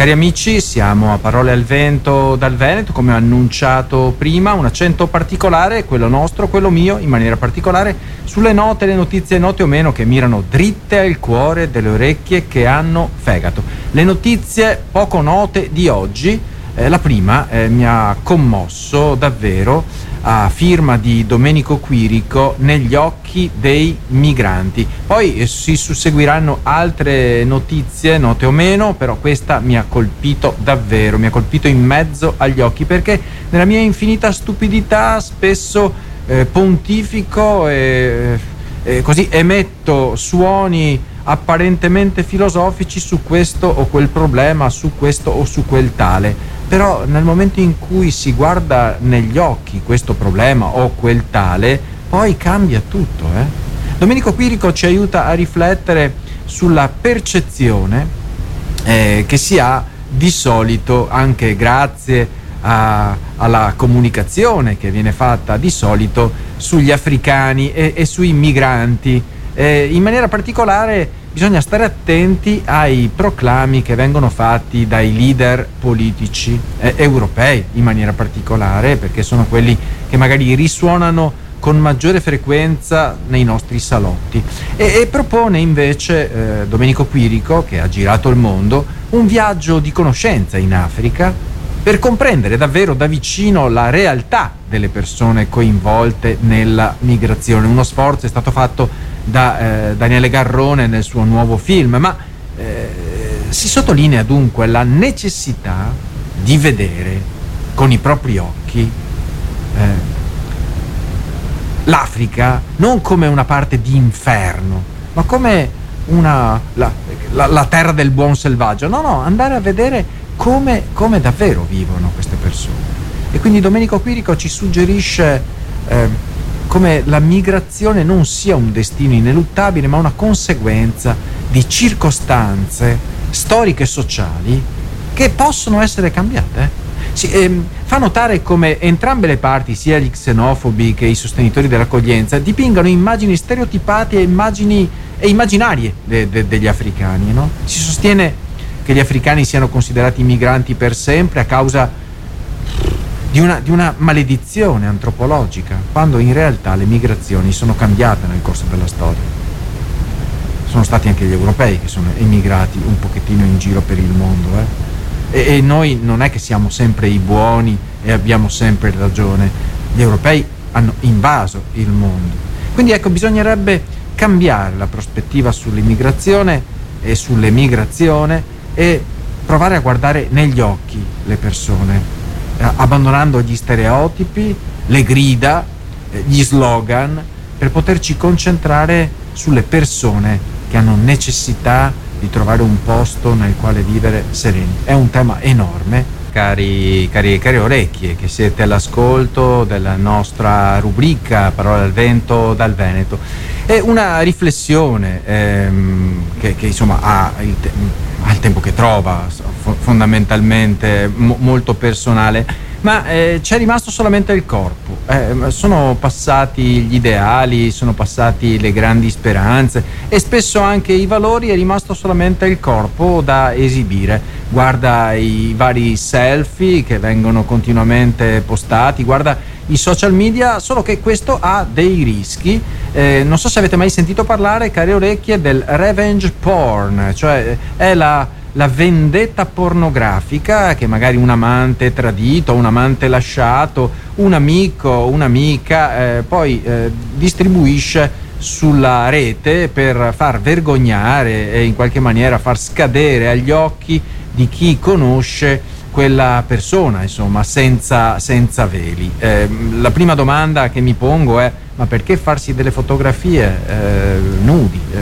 Cari amici, siamo a Parole al Vento dal Veneto, come ho annunciato prima, un accento particolare, quello nostro, quello mio, in maniera particolare, sulle note, le notizie note o meno che mirano dritte al cuore delle orecchie che hanno fegato. Le notizie poco note di oggi, eh, la prima eh, mi ha commosso davvero a firma di Domenico Quirico negli occhi dei migranti. Poi eh, si susseguiranno altre notizie, note o meno, però questa mi ha colpito davvero, mi ha colpito in mezzo agli occhi perché nella mia infinita stupidità spesso eh, pontifico e eh, così emetto suoni apparentemente filosofici su questo o quel problema, su questo o su quel tale però nel momento in cui si guarda negli occhi questo problema o quel tale, poi cambia tutto. Eh? Domenico Quirico ci aiuta a riflettere sulla percezione eh, che si ha di solito anche grazie a, alla comunicazione che viene fatta di solito sugli africani e, e sui migranti. Eh, in maniera particolare bisogna stare attenti ai proclami che vengono fatti dai leader politici eh, europei in maniera particolare, perché sono quelli che magari risuonano con maggiore frequenza nei nostri salotti. E, e propone invece eh, Domenico Quirico, che ha girato il mondo, un viaggio di conoscenza in Africa per comprendere davvero da vicino la realtà delle persone coinvolte nella migrazione. Uno sforzo è stato fatto da eh, Daniele Garrone nel suo nuovo film, ma eh, si sottolinea dunque la necessità di vedere con i propri occhi eh, l'Africa non come una parte di inferno, ma come una, la, la, la, terra del buon selvaggio. No, no, andare a vedere come, come davvero vivono queste persone. E quindi Domenico Quirico ci suggerisce eh, come la migrazione non sia un destino ineluttabile, ma una conseguenza di circostanze storiche e sociali che possono essere cambiate. Si, ehm, fa notare come entrambe le parti, sia gli xenofobi che i sostenitori dell'accoglienza, dipingano immagini stereotipate e, immagini, e immaginarie de, de, degli africani. No? Si sostiene che gli africani siano considerati migranti per sempre a causa di una, di una, maledizione antropologica, quando in realtà le migrazioni sono cambiate nel corso della storia. Sono stati anche gli europei che sono emigrati un pochettino in giro per il mondo. Eh? E, e noi non è che siamo sempre i buoni e abbiamo sempre ragione, gli europei hanno invaso il mondo. Quindi ecco, bisognerebbe cambiare la prospettiva sull'immigrazione e sull'emigrazione e provare a guardare negli occhi le persone eh, abbandonando gli stereotipi, le grida, eh, gli slogan, per poterci concentrare sulle persone che hanno necessità di trovare un posto nel quale vivere sereni. È un tema enorme. Cari, cari, cari orecchie che siete all'ascolto della nostra rubrica Parole al vento dal Veneto. È una riflessione ehm, che, che, insomma ha il, il tempo che trova, fondamentalmente mo- molto personale, ma eh, c'è rimasto solamente il corpo. Eh, sono passati gli ideali, sono passati le grandi speranze e spesso anche i valori, è rimasto solamente il corpo da esibire. Guarda i vari selfie che vengono continuamente postati, guarda i social media, solo che questo ha dei rischi. Eh, non so se avete mai sentito parlare, care orecchie, del revenge porn, cioè è la la vendetta pornografica che magari un amante tradito, un amante lasciato, un amico, un'amica eh, poi eh, distribuisce sulla rete per far vergognare e in qualche maniera far scadere agli occhi di chi conosce quella persona, insomma, senza, senza veli. Eh, la prima domanda che mi pongo è ma perché farsi delle fotografie eh, nudi? Eh,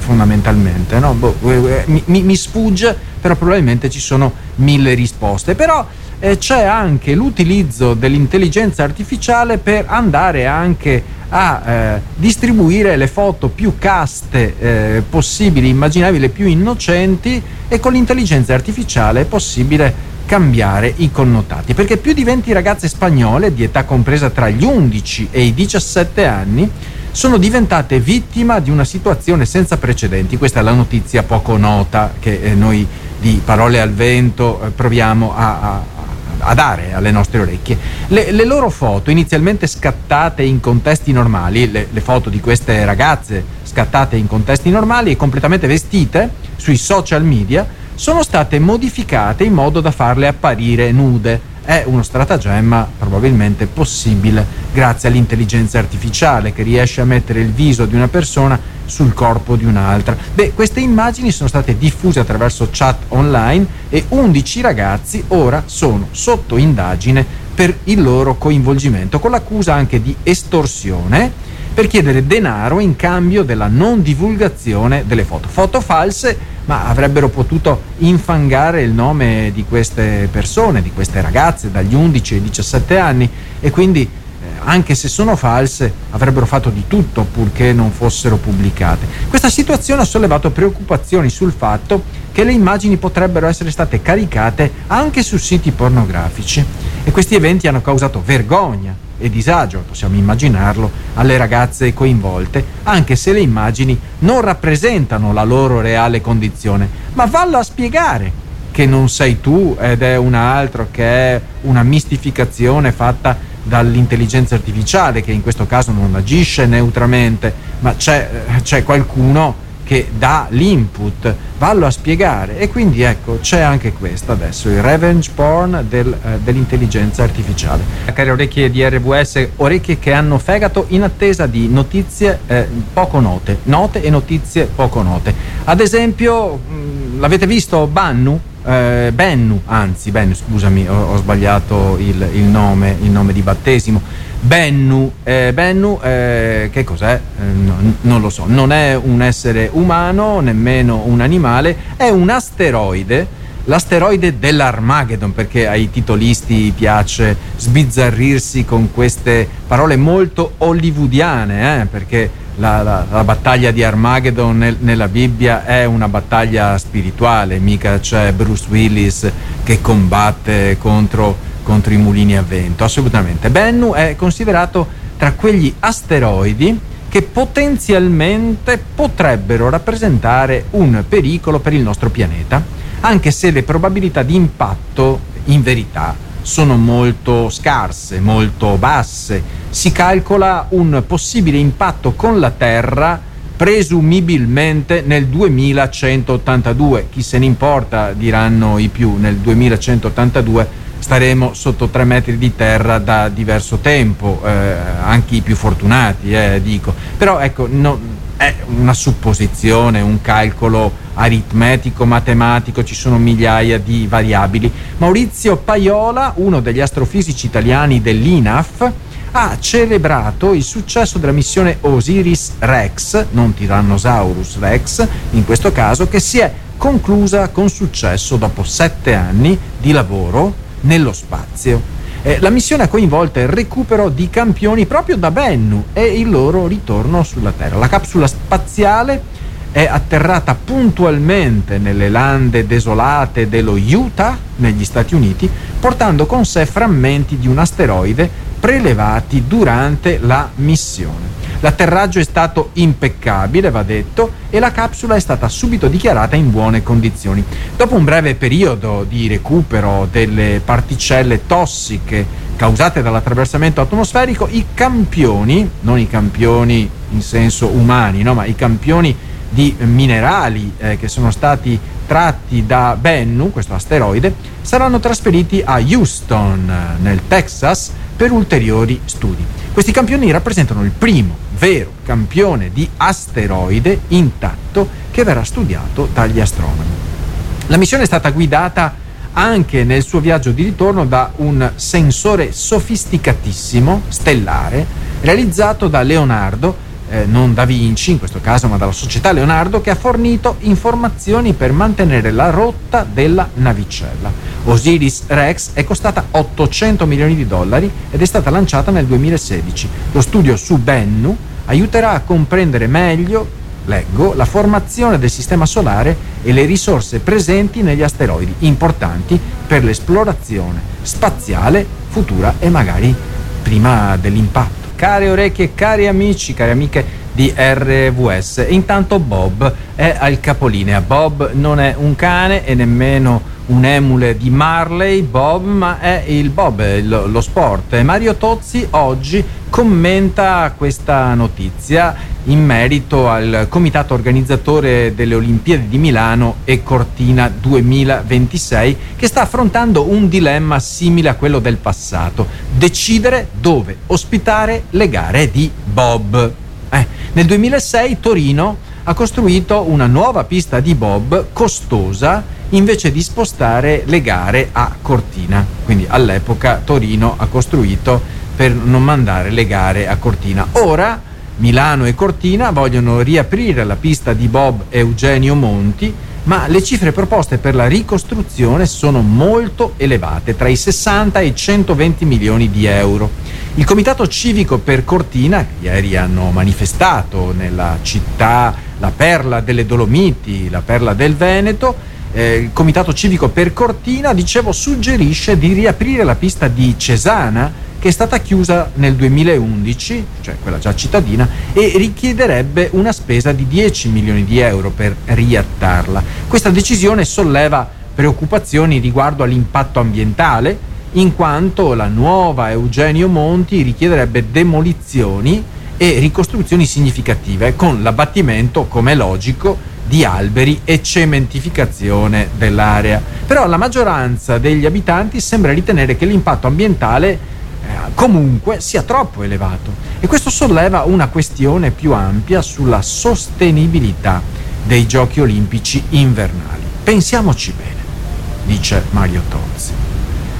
fondamentalmente. No? Boh, eh, eh, mi, mi, sfugge, però probabilmente ci sono mille risposte. Però eh, c'è anche l'utilizzo dell'intelligenza artificiale per andare anche a distribuire le foto più caste possibili, immaginabili, più innocenti e con l'intelligenza artificiale è possibile cambiare i connotati, perché più di 20 ragazze spagnole di età compresa tra gli 11 e i 17 anni sono diventate vittima di una situazione senza precedenti. Questa è la notizia poco nota che eh, noi di parole al vento eh, proviamo a, a, a, dare alle nostre orecchie. Le, le, loro foto, inizialmente scattate in contesti normali, le, le foto di queste ragazze scattate in contesti normali e completamente vestite sui social media, sono state modificate in modo da farle apparire nude è uno stratagemma probabilmente possibile grazie all'intelligenza artificiale che riesce a mettere il viso di una persona sul corpo di un'altra. Beh, queste immagini sono state diffuse attraverso chat online e 11 ragazzi ora sono sotto indagine per il loro coinvolgimento, con l'accusa anche di estorsione per chiedere denaro in cambio della non divulgazione delle foto. Foto false ma avrebbero potuto infangare il nome di queste persone, di queste ragazze dagli 11 ai 17 anni e quindi eh, anche se sono false avrebbero fatto di tutto purché non fossero pubblicate. Questa situazione ha sollevato preoccupazioni sul fatto che le immagini potrebbero essere state caricate anche su siti pornografici e questi eventi hanno causato vergogna e disagio, possiamo immaginarlo, alle ragazze coinvolte, anche se le immagini non rappresentano la loro reale condizione. Ma vallo a spiegare che non sei tu ed è un altro, che è una mistificazione fatta dall'intelligenza artificiale, che in questo caso non agisce neutramente, ma c'è, c'è qualcuno che dà l'input, vallo a spiegare e quindi ecco c'è anche questo adesso, il revenge porn del, eh, dell'intelligenza artificiale. Cari orecchie di RWS, orecchie che hanno fegato in attesa di notizie eh, poco note, note e notizie poco note. Ad esempio, mh, mm, l'avete visto Bannu? Eh, Bennu, anzi Bennu, scusami, ho, ho sbagliato il, il, nome, il nome di battesimo Bennu, eh, Bennu eh, che cos'è? Eh, no, non lo so, non è un essere umano, nemmeno un animale, è un asteroide, l'asteroide dell'Armageddon, perché ai titolisti piace sbizzarrirsi con queste parole molto hollywoodiane, eh, perché la, la, la, battaglia di Armageddon nel, nella Bibbia è una battaglia spirituale, mica c'è Bruce Willis che combatte contro contro i mulini a vento, assolutamente. Bennu è considerato tra quegli asteroidi che potenzialmente potrebbero rappresentare un pericolo per il nostro pianeta, anche se le probabilità di impatto in verità sono molto scarse, molto basse. Si calcola un possibile impatto con la Terra presumibilmente nel 2182. Chi se ne importa, diranno i più, nel 2182 staremo sotto tre metri di terra da diverso tempo, eh, anche i più fortunati, eh, dico. Però ecco, no, è una supposizione, un calcolo aritmetico, matematico, ci sono migliaia di variabili. Maurizio Paiola, uno degli astrofisici italiani dell'INAF, ha celebrato il successo della missione Osiris Rex, non Tyrannosaurus Rex in questo caso, che si è conclusa con successo dopo sette anni di lavoro nello spazio. Eh, la missione ha coinvolto il recupero di campioni proprio da Bennu e il loro ritorno sulla Terra. La capsula spaziale è atterrata puntualmente nelle lande desolate dello Utah, negli Stati Uniti, portando con sé frammenti di un asteroide prelevati durante la missione. L'atterraggio è stato impeccabile, va detto, e la capsula è stata subito dichiarata in buone condizioni. Dopo un breve periodo di recupero delle particelle tossiche causate dall'attraversamento atmosferico, i campioni, non i campioni in senso umani, no, ma i campioni di minerali eh, che sono stati tratti da Bennu, questo asteroide, saranno trasferiti a Houston, nel Texas, per ulteriori studi. Questi campioni rappresentano il primo vero campione di asteroide intatto che verrà studiato dagli astronomi. La missione è stata guidata anche nel suo viaggio di ritorno da un sensore sofisticatissimo, stellare, realizzato da Leonardo, eh, non da Vinci in questo caso, ma dalla società Leonardo, che ha fornito informazioni per mantenere la rotta della navicella. Osiris Rex è costata 800 milioni di dollari ed è stata lanciata nel 2016. Lo studio su Bennu aiuterà a comprendere meglio, leggo, la formazione del Sistema Solare e le risorse presenti negli asteroidi, importanti per l'esplorazione spaziale futura e magari prima dell'impatto. Care orecchie, cari amici, cari amiche di RVS. Intanto Bob è al capolinea. Bob non è un cane e nemmeno un emule di Marley, Bob, ma è il Bob, lo, lo sport. Mario Tozzi oggi commenta questa notizia in merito al comitato organizzatore delle Olimpiadi di Milano e Cortina 2026 che sta affrontando un dilemma simile a quello del passato, decidere dove ospitare le gare di Bob. Eh, nel 2006 Torino ha costruito una nuova pista di Bob costosa invece di spostare le gare a Cortina. Quindi all'epoca Torino ha costruito per non mandare le gare a Cortina. Ora Milano e Cortina vogliono riaprire la pista di Bob Eugenio Monti, ma le cifre proposte per la ricostruzione sono molto elevate, tra i 60 e i 120 milioni di euro. Il Comitato Civico per Cortina, ieri hanno manifestato nella città la perla delle Dolomiti, la perla del Veneto, eh, il Comitato Civico per Cortina, dicevo, suggerisce di riaprire la pista di Cesana che è stata chiusa nel 2011, cioè quella già cittadina, e richiederebbe una spesa di 10 milioni di euro per riattarla. Questa decisione solleva preoccupazioni riguardo all'impatto ambientale, in quanto la nuova Eugenio Monti richiederebbe demolizioni e ricostruzioni significative, con l'abbattimento, come logico, di alberi e cementificazione dell'area. Però la maggioranza degli abitanti sembra ritenere che l'impatto ambientale comunque sia troppo elevato e questo solleva una questione più ampia sulla sostenibilità dei giochi olimpici invernali. Pensiamoci bene, dice Mario Tozzi.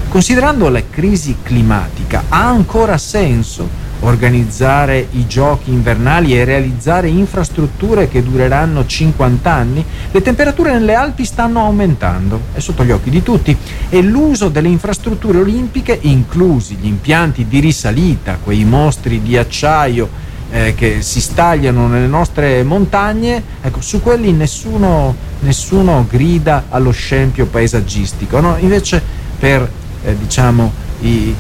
Considerando la crisi climatica, ha ancora senso organizzare i giochi invernali e realizzare infrastrutture che dureranno 50 anni, le temperature nelle Alpi stanno aumentando, è sotto gli occhi di tutti, e l'uso delle infrastrutture olimpiche, inclusi gli impianti di risalita, quei mostri di acciaio eh, che si stagliano nelle nostre montagne, ecco, su quelli nessuno, nessuno grida allo scempio paesaggistico, no? invece per eh, diciamo, i,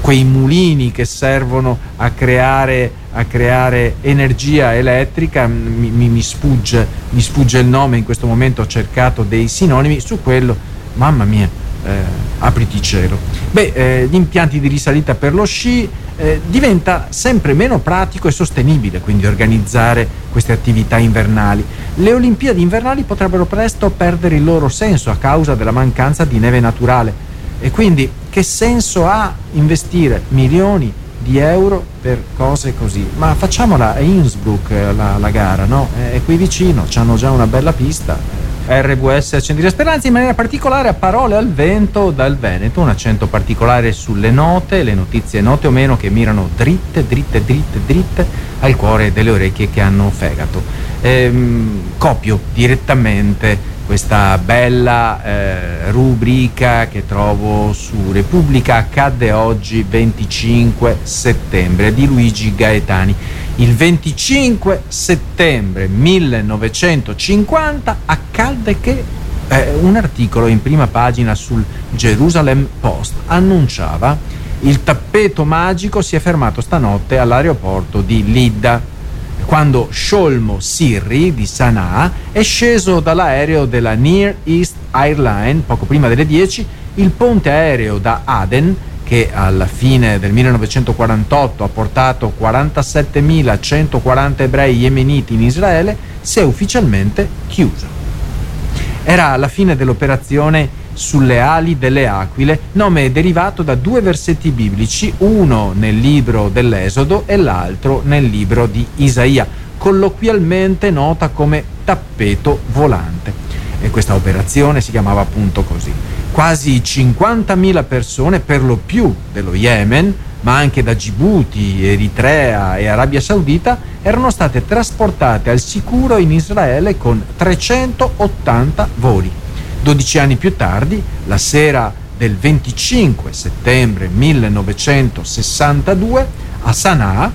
quei mulini che servono a creare, a creare energia elettrica, mi, mi, mi, sfugge, mi, sfugge, il nome, in questo momento ho cercato dei sinonimi, su quello, mamma mia, eh, apriti cielo. Beh, eh, gli impianti di risalita per lo sci eh, diventa sempre meno pratico e sostenibile quindi organizzare queste attività invernali. Le Olimpiadi invernali potrebbero presto perdere il loro senso a causa della mancanza di neve naturale e quindi che senso ha investire milioni di euro per cose così? Ma facciamola a Innsbruck la, la gara, no? È qui vicino, hanno già una bella pista. RVS Accendere Speranza in maniera particolare a parole al vento dal Veneto, un accento particolare sulle note, le notizie note o meno che mirano dritte, dritte, dritte, dritte al cuore delle orecchie che hanno fegato. Ehm, copio direttamente questa bella eh, rubrica che trovo su Repubblica accadde oggi 25 settembre di Luigi Gaetani. Il 25 settembre 1950 accadde che eh, un articolo in prima pagina sul Jerusalem Post annunciava il tappeto magico si è fermato stanotte all'aeroporto di Lidda quando Sholmo Sirri di Sana'a è sceso dall'aereo della Near East Airline poco prima delle 10, il ponte aereo da Aden che alla fine del 1948 ha portato 47.140 ebrei yemeniti in Israele, si è ufficialmente chiuso. Era la fine dell'operazione sulle ali delle aquile, nome derivato da due versetti biblici, uno nel libro dell'Esodo e l'altro nel libro di Isaia, colloquialmente nota come tappeto volante. E questa operazione si chiamava appunto così. Quasi 50.000 persone, per lo più dello Yemen, ma anche da Djibouti, Eritrea e Arabia Saudita, erano state trasportate al sicuro in Israele con 380 voli. 12 anni più tardi, la sera del 25 settembre 1962, a Sana'a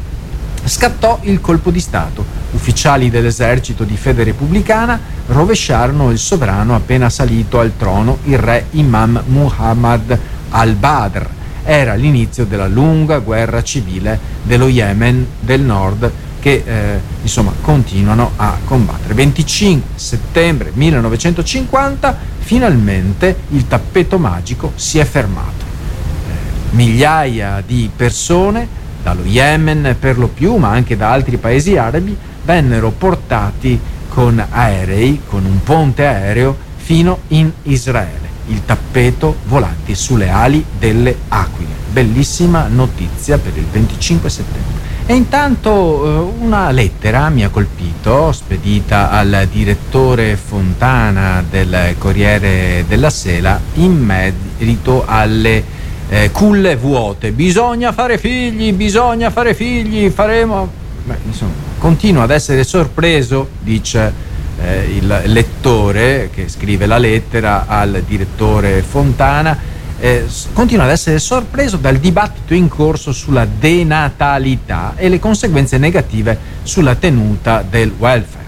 scattò il colpo di Stato. Ufficiali dell'esercito di fede repubblicana rovesciarono il sovrano appena salito al trono, il re Imam Muhammad al-Badr. Era l'inizio della lunga guerra civile dello Yemen del nord che eh, insomma continuano a combattere. 25 settembre 1950 finalmente il tappeto magico si è fermato. Eh, migliaia di persone dallo Yemen per lo più, ma anche da altri paesi arabi, vennero portati con aerei, con un ponte aereo, fino in Israele. Il tappeto volante sulle ali delle aquile. Bellissima notizia per il 25 settembre. E intanto eh, una lettera mi ha colpito, spedita al direttore Fontana del Corriere della Sela, in merito alle eh, culle vuote. Bisogna fare figli, bisogna fare figli, faremo... Beh, insomma, continuo ad essere sorpreso, dice eh, il lettore che scrive la lettera al direttore Fontana, eh, continua ad essere sorpreso dal dibattito in corso sulla denatalità e le conseguenze negative sulla tenuta del welfare.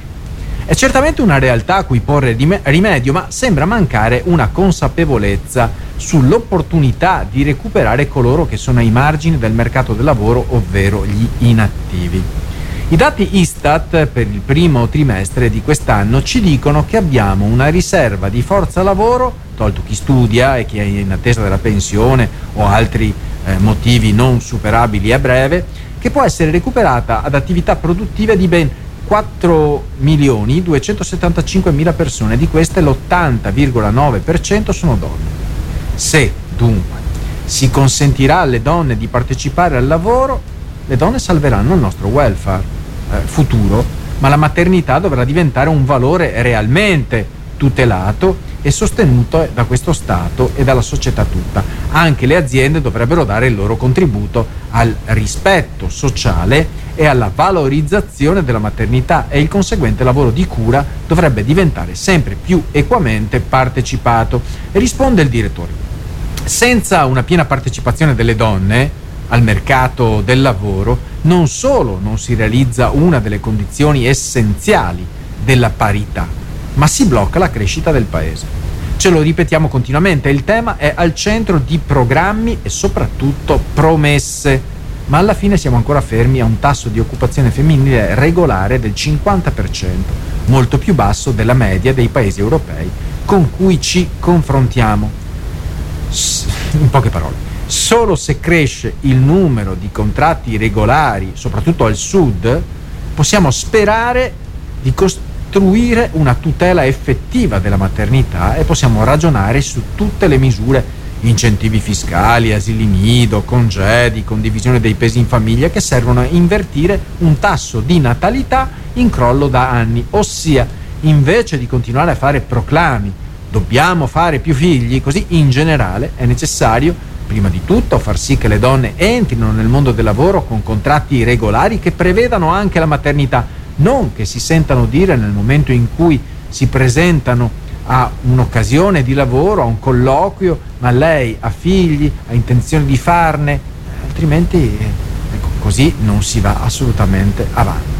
È certamente una realtà a cui porre rimedio, ma sembra mancare una consapevolezza sull'opportunità di recuperare coloro che sono ai margini del mercato del lavoro, ovvero gli inattivi. I dati Istat per il primo trimestre di quest'anno ci dicono che abbiamo una riserva di forza lavoro tolto chi studia e chi è in attesa della pensione o altri eh, motivi non superabili a breve, che può essere recuperata ad attività produttive di ben 4 milioni 275 mila persone, di queste l'80,9% sono donne. Se dunque si consentirà alle donne di partecipare al lavoro, le donne salveranno il nostro welfare eh, futuro, ma la maternità dovrà diventare un valore realmente tutelato e sostenuto da questo Stato e dalla società tutta. Anche le aziende dovrebbero dare il loro contributo al rispetto sociale e alla valorizzazione della maternità e il conseguente lavoro di cura dovrebbe diventare sempre più equamente partecipato. Risponde il direttore. Senza una piena partecipazione delle donne al mercato del lavoro, non solo non si realizza una delle condizioni essenziali della parità, ma si blocca la crescita del paese. Ce lo ripetiamo continuamente, il tema è al centro di programmi e soprattutto promesse, ma alla fine siamo ancora fermi a un tasso di occupazione femminile regolare del 50%, molto più basso della media dei paesi europei con cui ci confrontiamo. In poche parole, solo se cresce il numero di contratti regolari, soprattutto al sud, possiamo sperare di costruire una tutela effettiva della maternità e possiamo ragionare su tutte le misure, incentivi fiscali, asili nido, congedi, condivisione dei pesi in famiglia che servono a invertire un tasso di natalità in crollo da anni, ossia invece di continuare a fare proclami, dobbiamo fare più figli, così in generale è necessario prima di tutto far sì che le donne entrino nel mondo del lavoro con contratti regolari che prevedano anche la maternità non che si sentano dire nel momento in cui si presentano a un'occasione di lavoro, a un colloquio, ma lei ha figli, ha intenzione di farne, altrimenti ecco, così non si va assolutamente avanti.